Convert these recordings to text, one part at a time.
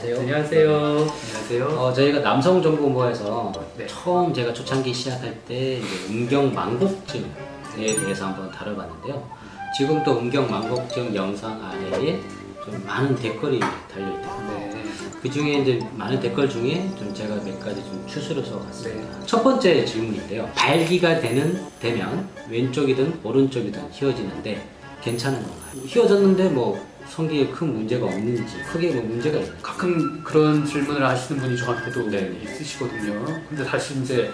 안녕하세요. 안녕하세요. 안녕하세요. 어, 저희가 남성정보모에서 네. 처음 제가 초창기 시작할 때 이제 음경 망곡증에 대해서 한번 다뤄봤는데요. 지금 또 음경 망곡증 영상 아래에 좀 많은 댓글이 달려있다. 네. 그 중에 이제 많은 댓글 중에 좀 제가 몇 가지 좀 추스려서 왔습니다. 네. 첫 번째 질문인데요. 발기가 되는 되면 왼쪽이든 오른쪽이든 휘어지는데 괜찮은 건가요? 휘어졌는데 뭐 성기에 큰 문제가 없는지 크게 뭐 문제가 있나요? 가끔 그런 질문을 하시는 분이 저한테도 네. 있으시거든요. 근데 사실 이제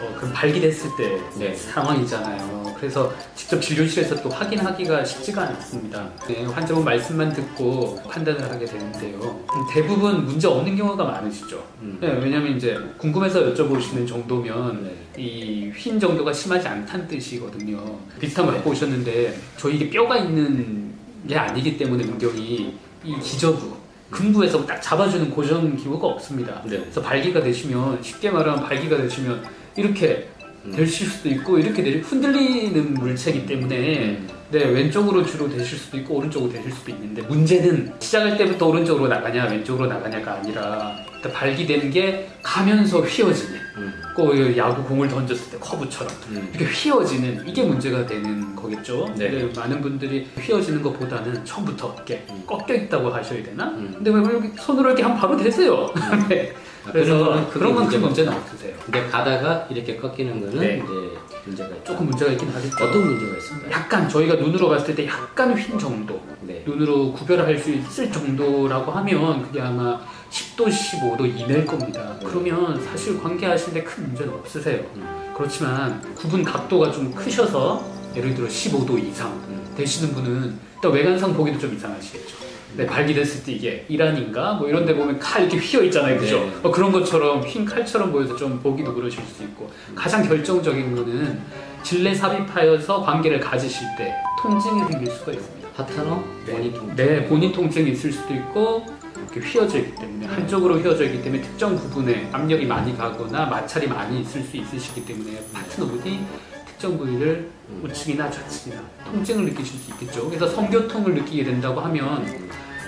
어, 그 발기됐을 때 네. 상황이잖아요. 그래서 직접 진료실에서 또 확인하기가 쉽지가 않습니다. 네, 환자분 말씀만 듣고 판단을 하게 되는데요. 음, 대부분 문제 없는 경우가 많으시죠. 음. 네, 왜냐면 이제 궁금해서 여쭤보시는 정도면 네. 이휜 정도가 심하지 않다는 뜻이거든요. 비슷한 거 갖고 오셨는데 저희 이게 뼈가 있는 게 아니기 때문에 문경이 이 기저부 근부에서 딱 잡아주는 고정 기구가 없습니다. 네. 그래서 발기가 되시면 쉽게 말하면 발기가 되시면 이렇게 음. 되실 수도 있고 이렇게 되 흔들리는 물체이기 때문에 음. 네 왼쪽으로 주로 되실 수도 있고 오른쪽으로 되실 수도 있는데 문제는 시작할 때부터 오른쪽으로 나가냐 왼쪽으로 나가냐가 아니라 발기되는 게 가면서 휘어지는 음. 꼭 야구 공을 던졌을 때 커브처럼 음. 이렇게 휘어지는 이게 문제가 되는 거겠죠. 네. 근데 많은 분들이 휘어지는 것보다는 처음부터 이렇게 음. 꺾여 있다고 하셔야 되나? 음. 근데 왜 이렇게 손으로 이렇게 하면 바로 되세요? 네. 아, 그래서 그런 만큼 문제가 문제는. 없으세요. 근데 가다가 이렇게 꺾이는 거는 네. 이제 문제가 있다. 조금 문제가 있긴 하겠죠. 어떤 문제가 있을까요? 약간 저희가 눈으로 봤을 때 약간 휜 정도, 네. 눈으로 구별할 수 있을 정도라고 하면 그게 아마 10도, 15도 이내일 겁니다. 네. 그러면 사실 관계하시는데 큰 문제는 없으세요. 음. 그렇지만 구분 각도가 좀 크셔서 예를 들어 15도 이상 음. 되시는 분은 일단 외관상 보기도 좀 이상하시겠죠. 네, 발기됐을 때 이게 이란인가 뭐 이런 데 보면 칼 이렇게 휘어 있잖아요. 그죠? 네. 뭐 그런 것처럼 흰 칼처럼 보여서 좀 보기도 그러실 수 있고 가장 결정적인 거는 질내 삽입하여서 관계를 가지실 때 통증이 생길 수가 있습니다. 파트너 본인 통. 네, 본인 통증이 있을 수도 있고 이렇게 휘어져 있기 때문에 한쪽으로 휘어져 있기 때문에 특정 부분에 압력이 많이 가거나 마찰이 많이 있을 수 있으시기 때문에 파트너분이 특정 부위를 음. 우측이나 좌측이나 통증을 느끼실 수 있겠죠. 그래서 성교통을 느끼게 된다고 하면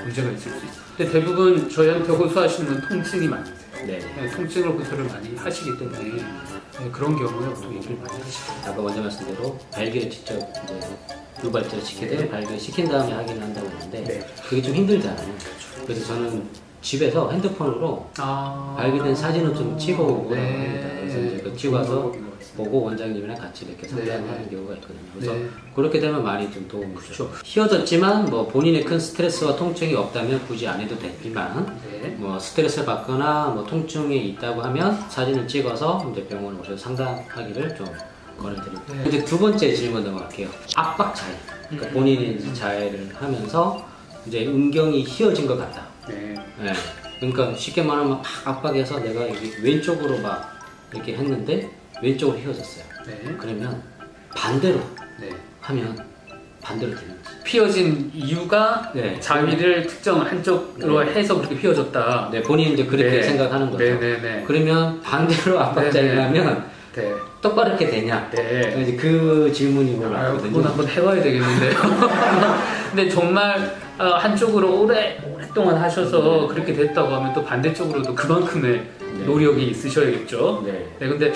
문제가 있을 수 있어요. 근데 대부분 저희한테 호소하시는 건 통증이 많으세요. 네. 네, 통증을 호소를 많이 하시기 때문에 네, 그런 경우에 보통 얘기를 많이 하시죠. 아까 먼저 말씀대로 발기를 직접 이제 유발자를 시키되 발기를 시킨 다음에 확인을 한다고 했는데 네. 그게 좀 힘들잖아요. 그래서 저는 집에서 핸드폰으로 아, 발기된 사진을 좀 찍어 오고 네. 합니다. 그래서 이제 그 찍어서 보고 원장님이랑 같이 이렇게 상담을 네. 하는 경우가 있거든요. 그래서 네. 그렇게 되면 많이 좀 도움이 그렇죠. 되죠. 휘어졌지만 뭐 본인의 큰 스트레스와 통증이 없다면 굳이 안 해도 되지만 네. 뭐 스트레스를 받거나 뭐 통증이 있다고 하면 사진을 찍어서 이제 병원에 오셔서 상담하기를 좀 권해드립니다. 네. 이제 두 번째 질문 넘어갈게요. 압박 자해. 그러니까 음. 본인이 이제 자해를 하면서 이제 음경이 휘어진 것 같다. 네. 예. 그러니까 쉽게 말하면 막 압박해서 내가 여기 왼쪽으로 막 이렇게 했는데 왼쪽으로 휘어졌어요. 네. 그러면 반대로 네. 하면 반대로 되는지. 휘어진 이유가 네. 자위를 특정 한쪽으로 해서 그렇게 휘어졌다. 네, 본인이 이제 그렇게 네. 생각하는 거죠. 네네네. 그러면 반대로 압박 자해를 네, 네. 하면 네. 똑바로 이렇게 되냐? 네. 이제 그 질문이 올라왔거든요. 그건 한번 해봐야 되겠는데요. 근데 정말 어, 한쪽으로 오래 오랫동안 하셔서 그렇게 됐다고 하면 또 반대쪽으로도 그만큼의 네. 노력이 있으셔야겠죠. 네. 네, 근데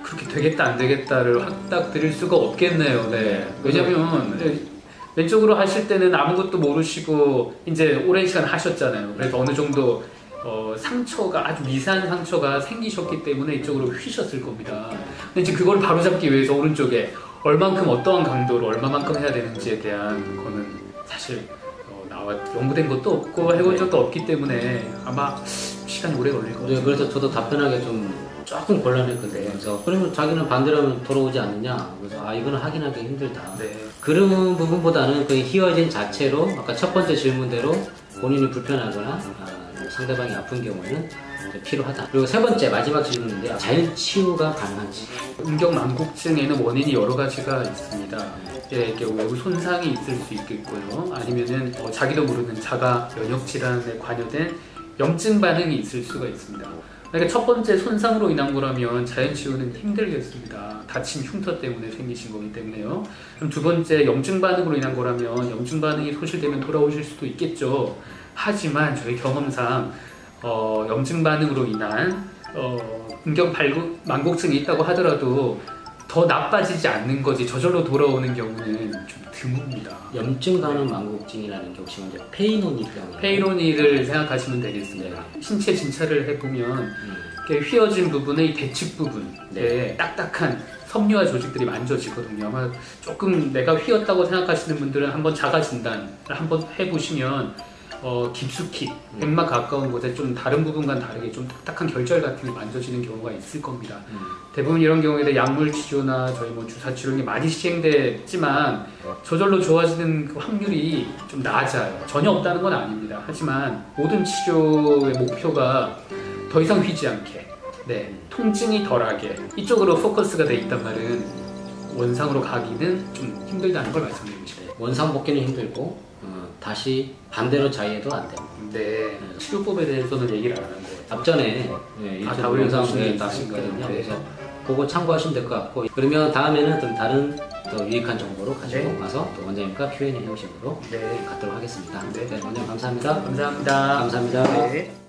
그렇게 되겠다 안 되겠다를 확딱 드릴 수가 없겠네요. 네. 왜냐면 네, 왼쪽으로 하실 때는 아무것도 모르시고 이제 오랜 시간 하셨잖아요. 그래서 어느 정도 어, 상처가 아주 미세한 상처가 생기셨기 때문에 이쪽으로 휘셨을 겁니다. 근데 이제 그걸 바로잡기 위해서 오른쪽에 얼만큼 어떠한 강도로 얼마만큼 해야 되는지에 대한 거는 사실 어, 나와 연구된 것도 없고 해본 네. 적도 없기 때문에 아마 시간이 오래 걸릴 것 네. 그래서 저도 답변하기 좀 조금 곤란했거든요. 그래서 그러면 자기는 반대로 하면 돌아오지 않느냐? 그래서 아 이거는 확인하기 힘들다. 네. 그런 부분보다는 그 휘어진 자체로 아까 첫 번째 질문대로 본인이 불편하거나 아, 상대방이 아픈 경우에는 필요하다. 그리고 세 번째 마지막 질문인데요. 자연 치유가 가능한지. 음경만곡증에는 원인이 여러 가지가 있습니다. 예, 이렇게 외부 손상이 있을 수 있겠고요. 아니면은 어, 자기도 모르는 자가 면역 질환에 관여된 염증 반응이 있을 수가 있습니다. 그러니까 첫 번째 손상으로 인한 거라면 자연 치유는 힘들겠습니다. 다친 흉터 때문에 생기신 거기 때문에요. 그럼 두 번째 염증 반응으로 인한 거라면 염증 반응이 소실되면 돌아오실 수도 있겠죠. 하지만 저희 경험상 어, 염증 반응으로 인한 어, 음경 발구 만곡증이 있다고 하더라도 더 나빠지지 않는 거지 저절로 돌아오는 경우는 좀 드뭅니다. 염증 가는 망곡증이라는 게 혹시 먼저 페이노니 병 페이로니를 생각하시면 되겠습니다. 신체 진찰을 해보면 음, 이렇게 휘어진 부분의 이 배측 부분에 네. 딱딱한 섬유화 조직들이 만져지거든요. 아마 조금 내가 휘었다고 생각하시는 분들은 한번 자가 진단을 한번 해보시면 어, 깊숙이 음. 백막 가까운 곳에 좀 다른 부분과는 다르게 좀 딱딱한 결절 같은 게 만져지는 경우가 있을 겁니다. 음. 대부분 이런 경우에는 약물 치료나 저희 뭐 주사 치료 이런 게 많이 시행됐지만 저절로 좋아지는 그 확률이 좀 낮아요. 전혀 없다는 건 아닙니다. 하지만 모든 치료의 목표가 더 이상 휘지 않게, 네, 통증이 덜하게 이쪽으로 포커스가 돼 있단 말은 원상으로 가기는 좀 힘들다는 걸 말씀드리고 싶어요. 원상 복귀는 힘들고 어, 다시 반대로 자위해도 안 됩니다. 네, 치료법에 대해서는 얘기를 안한 거예요. 앞전에 예, 아, 유튜브 다 영상 올려주신 게 예, 있으니까요. 있거든요. 네. 그래서 그거 참고하시면 될 것 같고 그러면 다음에는 좀 다른 더 유익한 정보로 가지고 네. 와서 또 원장님과 Q&A 해보시도록 네, 갖도록 하겠습니다. 네. 네, 원장님 감사합니다. 감사합니다. 감사합니다. 네.